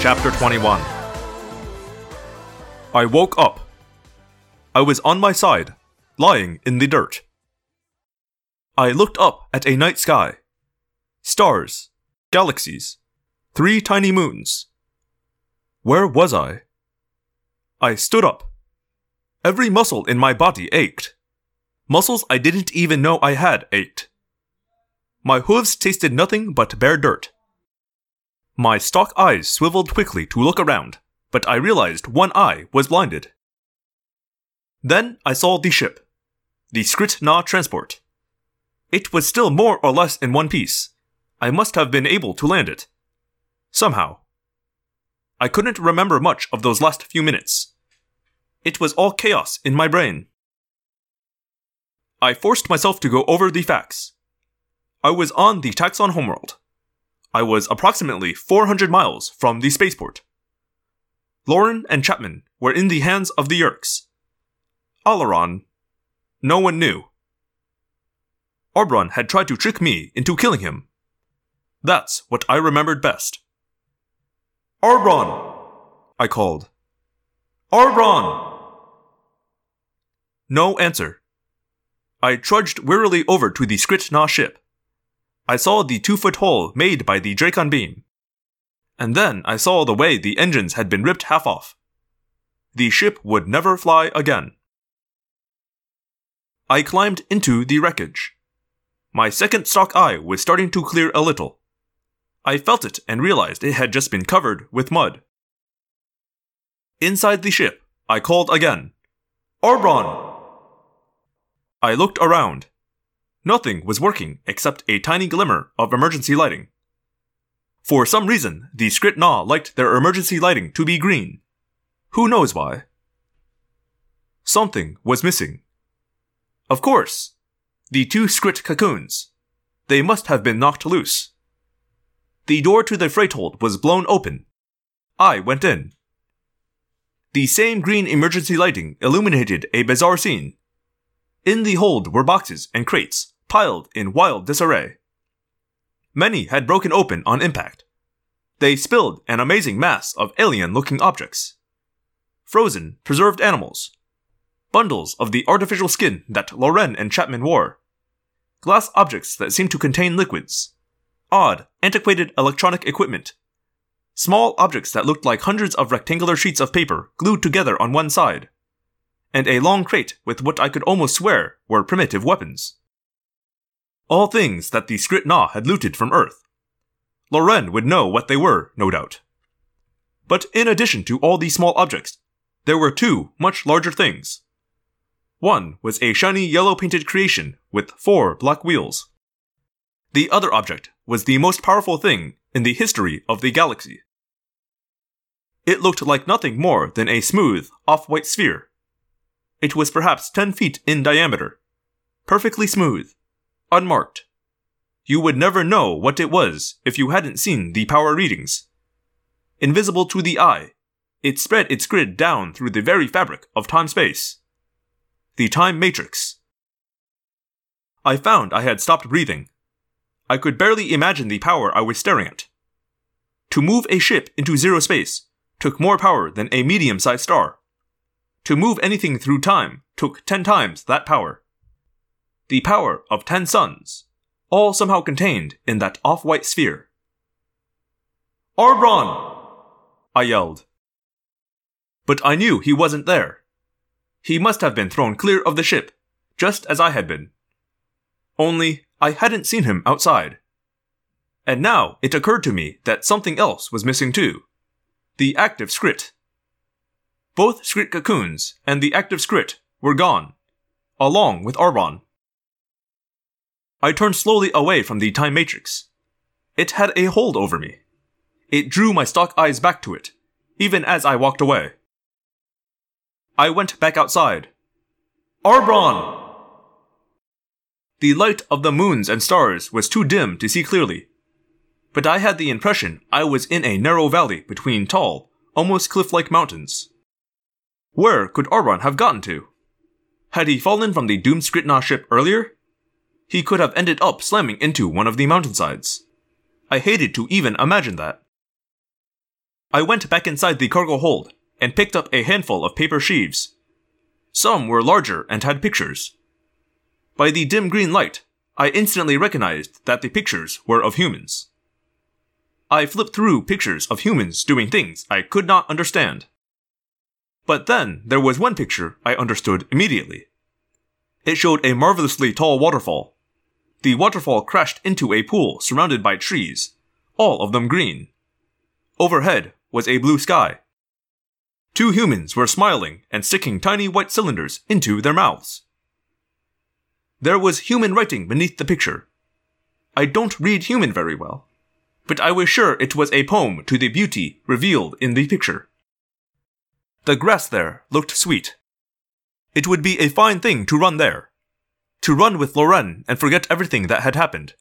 Chapter 21 I woke up. I was on my side, lying in the dirt. I looked up at a night sky. Stars, galaxies, three tiny moons. Where was I? I stood up. Every muscle in my body ached. Muscles I didn't even know I had ached. My hooves tasted nothing but bare dirt. My stalk eyes swiveled quickly to look around, but I realized one eye was blinded. Then I saw the ship, the Skrit Na transport. It was still more or less in one piece. I must have been able to land it. Somehow. I couldn't remember much of those last few minutes. It was all chaos in my brain. I forced myself to go over the facts. I was on the Taxxon homeworld. I was approximately 400 miles from the spaceport. Loren and Chapman were in the hands of the Yeerks. Alloran, no one knew. Arbron had tried to trick me into killing him. That's what I remembered best. Arbron! I called. Arbron! No answer. I trudged wearily over to the Skrit Na ship. I saw the two foot hole made by the Dracon beam. And then I saw the way the engines had been ripped half off. The ship would never fly again. I climbed into the wreckage. My second stalk eye was starting to clear a little. I felt it and realized it had just been covered with mud. Inside the ship, I called again. Arbron! I looked around. Nothing was working except a tiny glimmer of emergency lighting. For some reason, the Skrit Na liked their emergency lighting to be green. Who knows why? Something was missing. Of course, the two Skrit cocoons. They must have been knocked loose. The door to the freight hold was blown open. I went in. The same green emergency lighting illuminated a bizarre scene. In the hold were boxes and crates, piled in wild disarray. Many had broken open on impact. They spilled an amazing mass of alien looking objects. Frozen, preserved animals. Bundles of the artificial skin that Loren and Chapman wore. Glass objects that seemed to contain liquids. Odd, antiquated electronic equipment. Small objects that looked like hundreds of rectangular sheets of paper glued together on one side and a long crate with what I could almost swear were primitive weapons. All things that the Skrit Na had looted from Earth. Loren would know what they were, no doubt. But in addition to all these small objects, there were two much larger things. One was a shiny yellow painted creation with four black wheels. The other object was the most powerful thing in the history of the galaxy. It looked like nothing more than a smooth, off white sphere it was perhaps 10 feet in diameter. Perfectly smooth. Unmarked. You would never know what it was if you hadn't seen the power readings. Invisible to the eye, it spread its grid down through the very fabric of time space. The time matrix. I found I had stopped breathing. I could barely imagine the power I was staring at. To move a ship into zero space took more power than a medium sized star. To move anything through time took ten times that power. The power of ten suns, all somehow contained in that off white sphere. Arbron! I yelled. But I knew he wasn't there. He must have been thrown clear of the ship, just as I had been. Only I hadn't seen him outside. And now it occurred to me that something else was missing too. The active Skrit. Both Skrit cocoons and the active Skrit were gone, along with Arbron. I turned slowly away from the time matrix. It had a hold over me. It drew my stalk eyes back to it, even as I walked away. I went back outside. Arbron! The light of the moons and stars was too dim to see clearly, but I had the impression I was in a narrow valley between tall, almost cliff like mountains. Where could Arbron have gotten to? Had he fallen from the doomed Skrit Na ship earlier? He could have ended up slamming into one of the mountainsides. I hated to even imagine that. I went back inside the cargo hold and picked up a handful of paper sheaves. Some were larger and had pictures. By the dim green light, I instantly recognized that the pictures were of humans. I flipped through pictures of humans doing things I could not understand. But then there was one picture I understood immediately. It showed a marvelously tall waterfall. The waterfall crashed into a pool surrounded by trees, all of them green. Overhead was a blue sky. Two humans were smiling and sticking tiny white cylinders into their mouths. There was human writing beneath the picture. I don't read human very well, but I was sure it was a poem to the beauty revealed in the picture. The grass there looked sweet. It would be a fine thing to run there. To run with Loren and forget everything that had happened.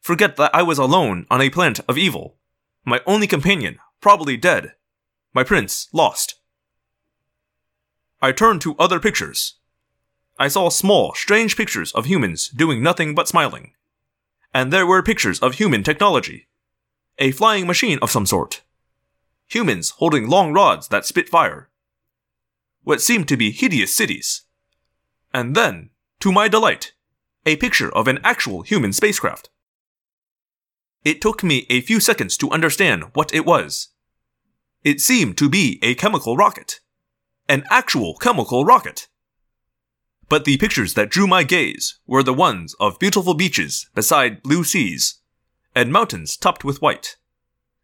Forget that I was alone on a planet of evil. My only companion, probably dead. My prince, lost. I turned to other pictures. I saw small, strange pictures of humans doing nothing but smiling. And there were pictures of human technology. A flying machine of some sort. Humans holding long rods that spit fire. What seemed to be hideous cities. And then, to my delight, a picture of an actual human spacecraft. It took me a few seconds to understand what it was. It seemed to be a chemical rocket. An actual chemical rocket. But the pictures that drew my gaze were the ones of beautiful beaches beside blue seas, and mountains topped with white,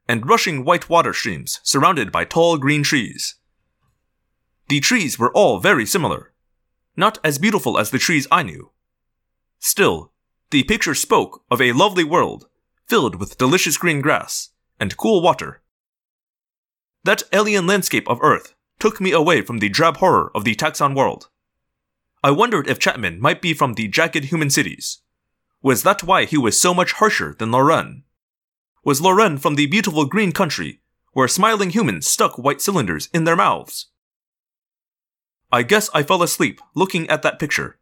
and rushing white water streams surrounded by tall green trees. The trees were all very similar, not as beautiful as the trees I knew. Still, the picture spoke of a lovely world filled with delicious green grass and cool water. That alien landscape of Earth took me away from the drab horror of the Taxxon world. I wondered if Chapman might be from the jagged human cities. Was that why he was so much harsher than Loren? Was Loren from the beautiful green country where smiling humans stuck white cylinders in their mouths? I guess I fell asleep looking at that picture.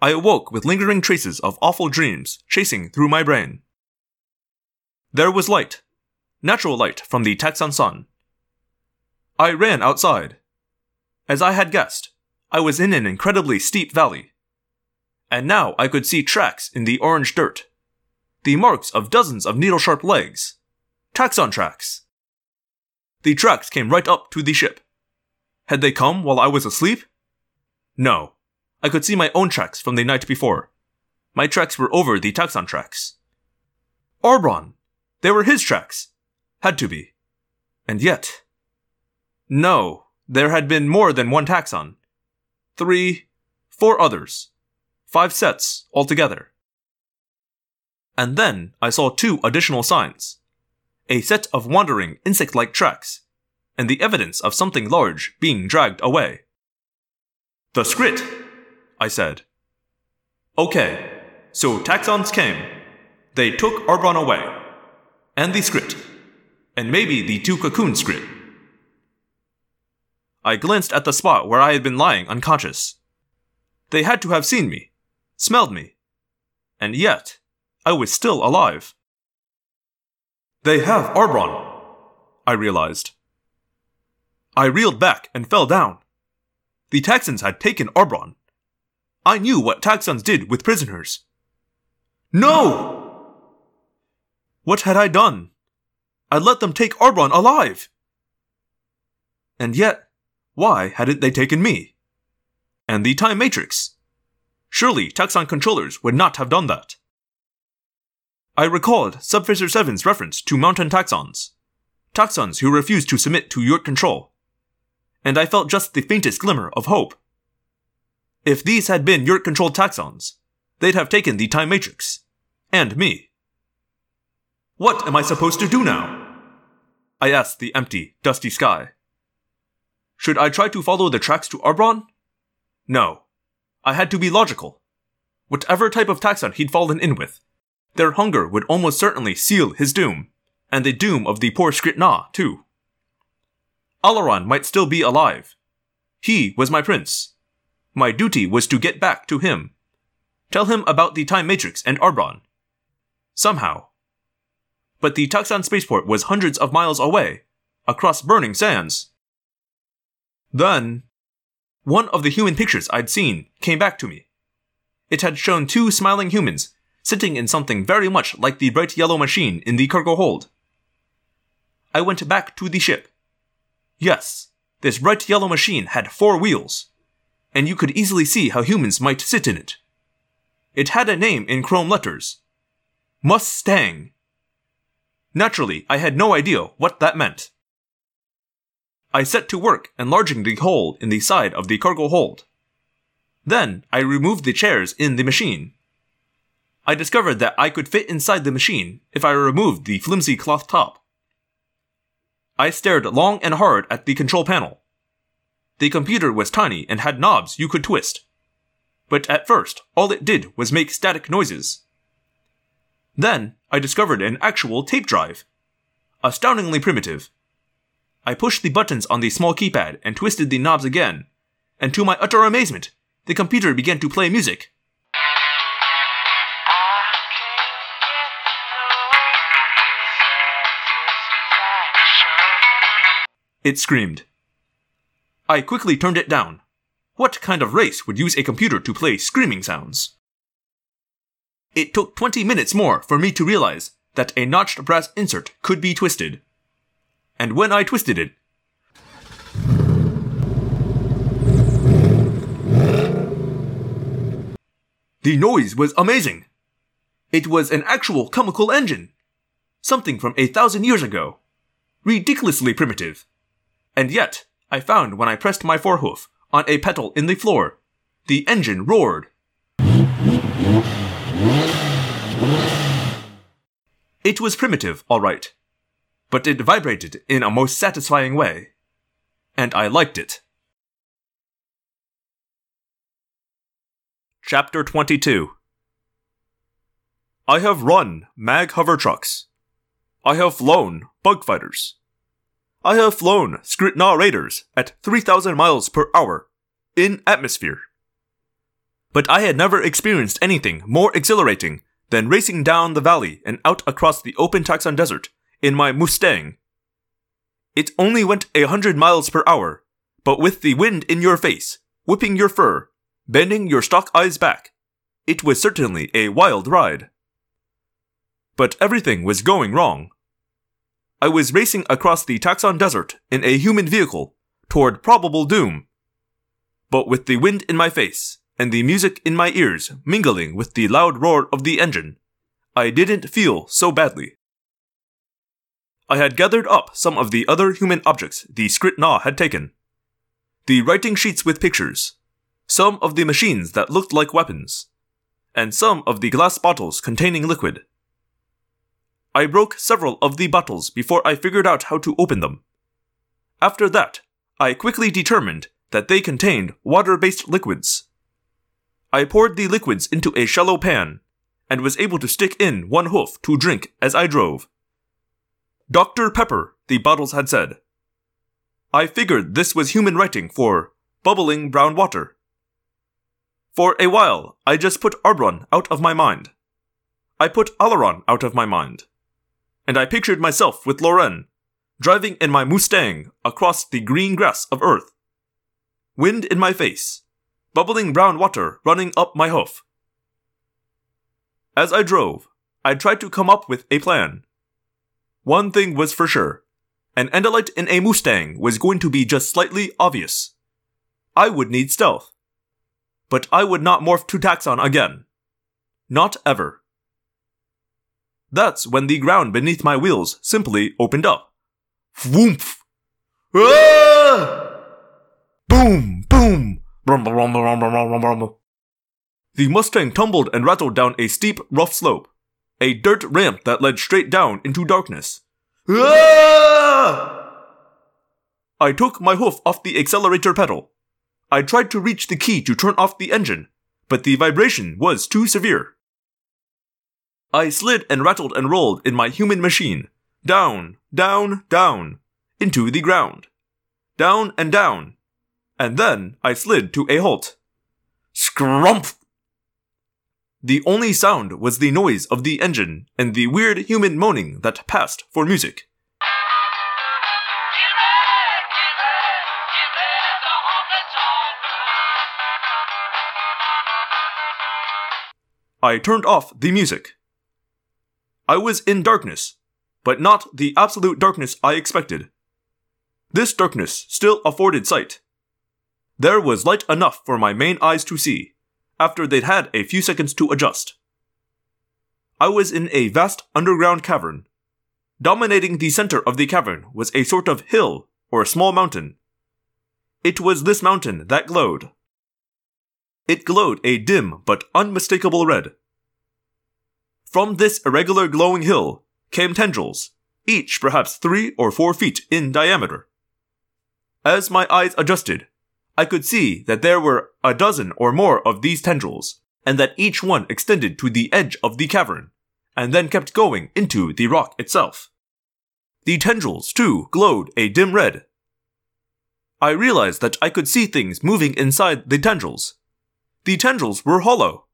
I awoke with lingering traces of awful dreams chasing through my brain. There was light, natural light from the Taxxon sun. I ran outside. As I had guessed, I was in an incredibly steep valley. And now I could see tracks in the orange dirt. The marks of dozens of needle sharp legs. Taxxon tracks. The tracks came right up to the ship. Had they come while I was asleep? No. I could see my own tracks from the night before. My tracks were over the Taxxon tracks. Arbron! They were his tracks. Had to be. And yet. No, there had been more than one Taxxon. Three, four others. Five sets altogether. And then I saw two additional signs. A set of wandering insect-like tracks, and the evidence of something large being dragged away. The Skrit, I said. Okay, so Taxxons came. They took Arbron away. And the Skrit. And maybe the two cocoon Skrit. I glanced at the spot where I had been lying unconscious. They had to have seen me, smelled me. And yet, I was still alive. They have Arbron, I realized. I reeled back and fell down. The Taxxons had taken Arbron. I knew what Taxxons did with prisoners. No! What had I done? I let them take Arbron alive. And yet, why hadn't they taken me? And the Time Matrix? Surely Taxxon controllers would not have done that. I recalled Sub-Visser 7's reference to mountain Taxxons. Taxxons who refused to submit to your control. And I felt just the faintest glimmer of hope. If these had been Yeerk controlled Taxxons, they'd have taken the Time Matrix. And me. What am I supposed to do now? I asked the empty, dusty sky. Should I try to follow the tracks to Arbron? No. I had to be logical. Whatever type of Taxxon he'd fallen in with, their hunger would almost certainly seal his doom, and the doom of the poor Skrit Na, too. Alloran might still be alive. He was my prince. My duty was to get back to him. Tell him about the Time Matrix and Arbron. Somehow. But the Taxxon spaceport was hundreds of miles away, across burning sands. Then, one of the human pictures I'd seen came back to me. It had shown two smiling humans sitting in something very much like the bright yellow machine in the cargo hold. I went back to the ship. Yes, this bright yellow machine had four wheels, and you could easily see how humans might sit in it. It had a name in chrome letters Mustang. Naturally, I had no idea what that meant. I set to work enlarging the hole in the side of the cargo hold. Then I removed the chairs in the machine. I discovered that I could fit inside the machine if I removed the flimsy cloth top. I stared long and hard at the control panel. The computer was tiny and had knobs you could twist. But at first, all it did was make static noises. Then, I discovered an actual tape drive. Astoundingly primitive. I pushed the buttons on the small keypad and twisted the knobs again, and to my utter amazement, the computer began to play music. It screamed. I quickly turned it down. What kind of race would use a computer to play screaming sounds? It took 20 minutes more for me to realize that a notched brass insert could be twisted. And when I twisted it, the noise was amazing. It was an actual chemical engine. Something from a thousand years ago. Ridiculously primitive. And yet, I found when I pressed my forehoof on a pedal in the floor, the engine roared. It was primitive, all right, but it vibrated in a most satisfying way, and I liked it. Chapter 22 I have run mag hover trucks. I have flown bug fighters. I have flown Skrit Na Raiders at 3,000 miles per hour in atmosphere. But I had never experienced anything more exhilarating than racing down the valley and out across the open Taxxon Desert in my Mustang. It only went a hundred miles per hour, but with the wind in your face, whipping your fur, bending your stalk eyes back, it was certainly a wild ride. But everything was going wrong. I was racing across the Taxxon Desert in a human vehicle toward probable doom. But with the wind in my face and the music in my ears mingling with the loud roar of the engine, I didn't feel so badly. I had gathered up some of the other human objects the Skrit had taken. The writing sheets with pictures, some of the machines that looked like weapons, and some of the glass bottles containing liquid. I broke several of the bottles before I figured out how to open them. After that, I quickly determined that they contained water based liquids. I poured the liquids into a shallow pan and was able to stick in one hoof to drink as I drove. Dr. Pepper, the bottles had said. I figured this was human writing for bubbling brown water. For a while, I just put Arbron out of my mind. I put Alloran out of my mind and I pictured myself with Loren, driving in my Mustang across the green grass of Earth. Wind in my face, bubbling brown water running up my hoof. As I drove, I tried to come up with a plan. One thing was for sure an Andalite in a Mustang was going to be just slightly obvious. I would need stealth. But I would not morph to Taxxon again. Not ever. That's when the ground beneath my wheels simply opened up. Whoomph! Ah! Boom! Boom! The Mustang tumbled and rattled down a steep, rough slope, a dirt ramp that led straight down into darkness. Ah! I took my hoof off the accelerator pedal. I tried to reach the key to turn off the engine, but the vibration was too severe. I slid and rattled and rolled in my human machine. Down, down, down. Into the ground. Down and down. And then I slid to a halt. Scrump! The only sound was the noise of the engine and the weird human moaning that passed for music. I turned off the music. I was in darkness, but not the absolute darkness I expected. This darkness still afforded sight. There was light enough for my main eyes to see, after they'd had a few seconds to adjust. I was in a vast underground cavern. Dominating the center of the cavern was a sort of hill or small mountain. It was this mountain that glowed. It glowed a dim but unmistakable red. From this irregular glowing hill came tendrils, each perhaps three or four feet in diameter. As my eyes adjusted, I could see that there were a dozen or more of these tendrils, and that each one extended to the edge of the cavern, and then kept going into the rock itself. The tendrils, too, glowed a dim red. I realized that I could see things moving inside the tendrils. The tendrils were hollow.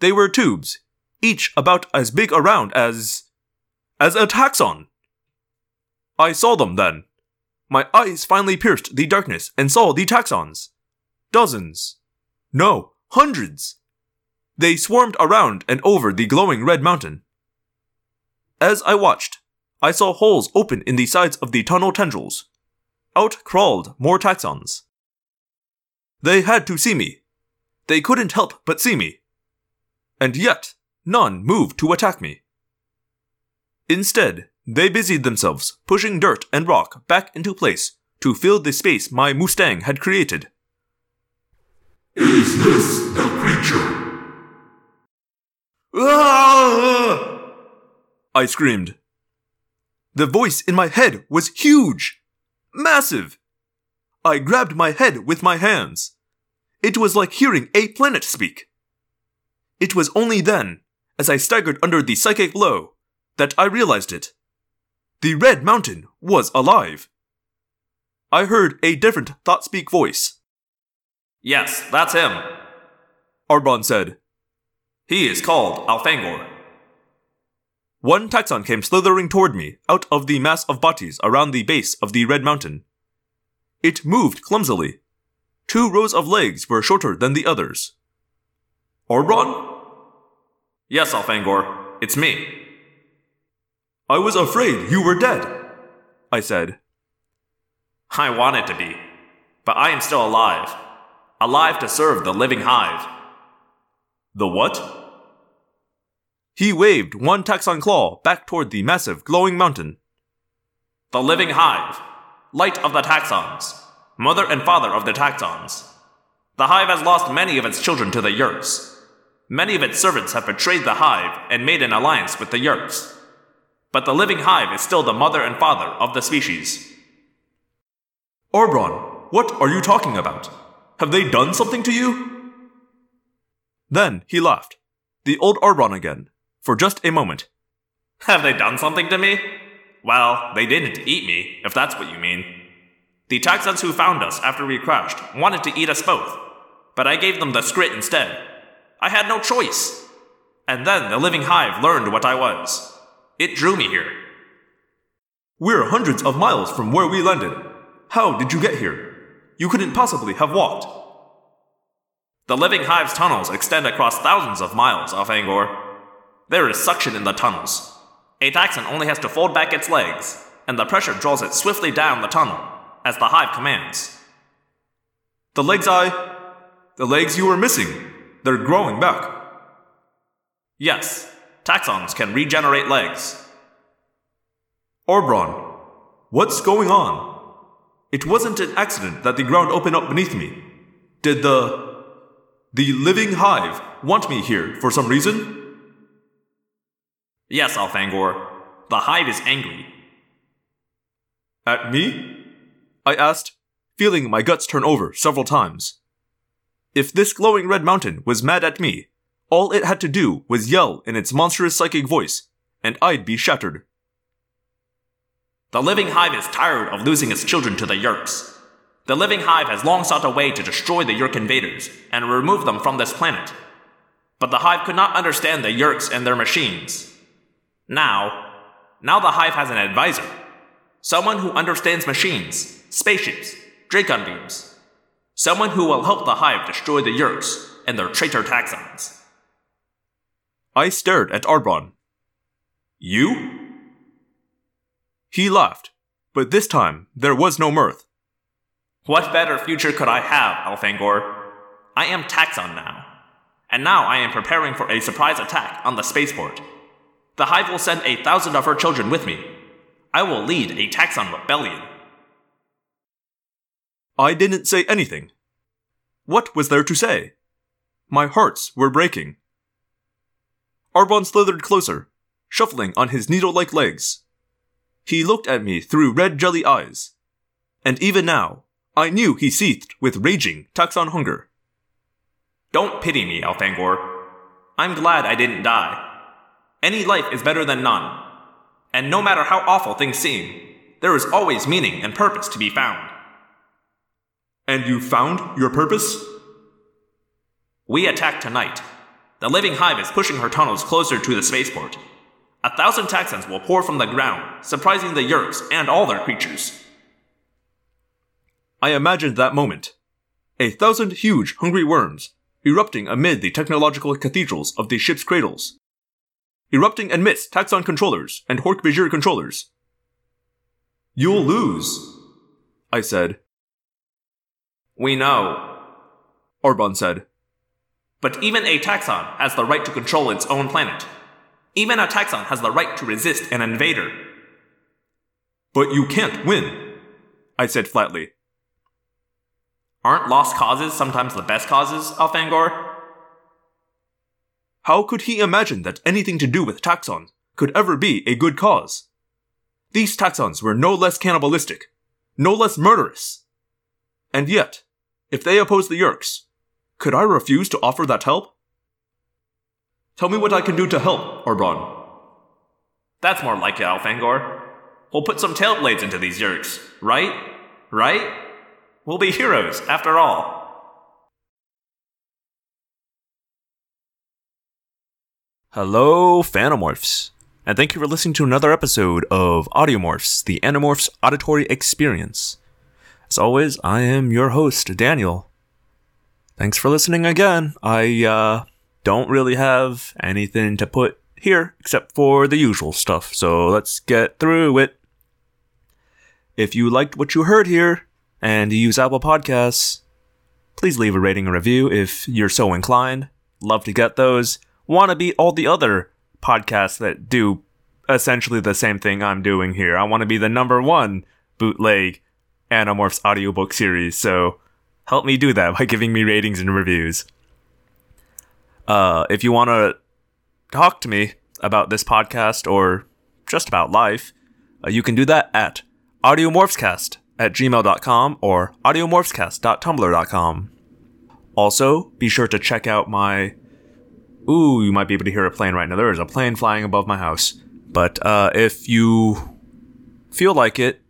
They were tubes, each about as big around as. as a Taxxon. I saw them then. My eyes finally pierced the darkness and saw the Taxxons. Dozens. No, hundreds. They swarmed around and over the glowing red mountain. As I watched, I saw holes open in the sides of the tunnel tendrils. Out crawled more Taxxons. They had to see me. They couldn't help but see me. And yet, none moved to attack me. Instead, they busied themselves pushing dirt and rock back into place to fill the space my Mustang had created. Is this the creature? Ah! I screamed. The voice in my head was huge, massive. I grabbed my head with my hands. It was like hearing a planet speak. It was only then, as I staggered under the psychic blow, that I realized it. The Red Mountain was alive. I heard a different thought speak voice. Yes, that's him, Arbron said. He is called Elfangor. One taxon came slithering toward me out of the mass of bodies around the base of the Red Mountain. It moved clumsily. Two rows of legs were shorter than the others. Arbron? Yes, Elfangor, it's me. I was afraid you were dead, I said. I wanted to be, but I am still alive. Alive to serve the living hive. The what? He waved one Taxxon claw back toward the massive glowing mountain. The living hive. Light of the Taxxons. Mother and father of the Taxxons. The hive has lost many of its children to the Yeerks. Many of its servants have betrayed the hive and made an alliance with the Yeerks but the living hive is still the mother and father of the species. Arbron, what are you talking about? Have they done something to you? Then he laughed, the old Arbron again, for just a moment. Have they done something to me? Well, they didn't eat me, if that's what you mean. The Taxxons who found us after we crashed wanted to eat us both, but I gave them the skrit instead. I had no choice. And then the living hive learned what I was. It drew me here. We're hundreds of miles from where we landed. How did you get here? You couldn't possibly have walked. The living hive's tunnels extend across thousands of miles Elfangor. There is suction in the tunnels. A Taxxon only has to fold back its legs, and the pressure draws it swiftly down the tunnel, as the hive commands. The legs I. The legs you were missing. They're growing back. Yes, Taxxons can regenerate legs. Arbron, what's going on? It wasn't an accident that the ground opened up beneath me. Did the. the living hive want me here for some reason? Yes, Elfangor. The hive is angry. At me? I asked, feeling my guts turn over several times. If this glowing red mountain was mad at me, all it had to do was yell in its monstrous psychic voice, and I'd be shattered. The Living Hive is tired of losing its children to the Yeerks. The Living Hive has long sought a way to destroy the Yeerk invaders and remove them from this planet. But the Hive could not understand the Yeerks and their machines. Now, now the Hive has an advisor. Someone who understands machines, spaceships, Dracon beams. Someone who will help the Hive destroy the Yeerks and their traitor Taxxons. I stared at Arbron. You? He laughed, but this time there was no mirth. What better future could I have, Elfangor? I am Taxxon now. And now I am preparing for a surprise attack on the spaceport. The Hive will send a thousand of her children with me. I will lead a Taxxon rebellion. I didn't say anything. What was there to say? My hearts were breaking. Arbron slithered closer, shuffling on his needle like legs. He looked at me through red jelly eyes. And even now, I knew he seethed with raging Taxxon hunger. Don't pity me, Elfangor. I'm glad I didn't die. Any life is better than none. And no matter how awful things seem, there is always meaning and purpose to be found. And you found your purpose? We attack tonight. The living hive is pushing her tunnels closer to the spaceport. A thousand Taxxons will pour from the ground, surprising the Yeerks and all their creatures. I imagined that moment. A thousand huge, hungry worms, erupting amid the technological cathedrals of the ship's cradles. Erupting amidst Taxxon controllers and Hork-Bajir controllers. You'll lose, I said. We know, Arbron said. But even a Taxxon has the right to control its own planet. Even a Taxxon has the right to resist an invader. But you can't win, I said flatly. Aren't lost causes sometimes the best causes, Elfangor? How could he imagine that anything to do with Taxxons could ever be a good cause? These Taxxons were no less cannibalistic, no less murderous. And yet, if they oppose the Yeerks, could I refuse to offer that help? Tell me what I can do to help, Arbron. That's more like it, Elfangor. We'll put some tail blades into these Yeerks, right? Right? We'll be heroes, after all. Hello, Phanomorphs, and thank you for listening to another episode of Audiomorphs, the Animorphs Auditory Experience. As always, I am your host, Daniel. Thanks for listening again. I uh, don't really have anything to put here except for the usual stuff, so let's get through it. If you liked what you heard here and you use Apple Podcasts, please leave a rating and review if you're so inclined. Love to get those. Want to be all the other podcasts that do essentially the same thing I'm doing here. I want to be the number one bootleg Animorphs audiobook series, so help me do that by giving me ratings and reviews. Uh, if you want to talk to me about this podcast or just about life, uh, you can do that at audiomorphscast at gmail.com or audiomorphscast.tumblr.com. Also, be sure to check out my. Ooh, you might be able to hear a plane right now. There is a plane flying above my house. But uh, if you feel like it,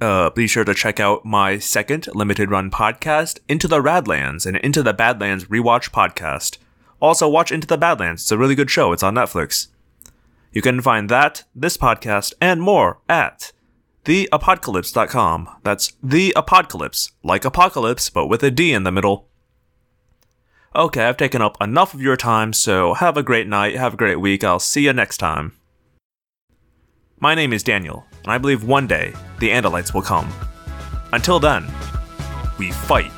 uh, be sure to check out my second limited run podcast, Into the Radlands, and Into the Badlands rewatch podcast. Also, watch Into the Badlands. It's a really good show. It's on Netflix. You can find that, this podcast, and more at theapocalypse.com. That's the apocalypse, like apocalypse, but with a D in the middle. Okay, I've taken up enough of your time, so have a great night, have a great week. I'll see you next time. My name is Daniel, and I believe one day the Andalites will come. Until then, we fight.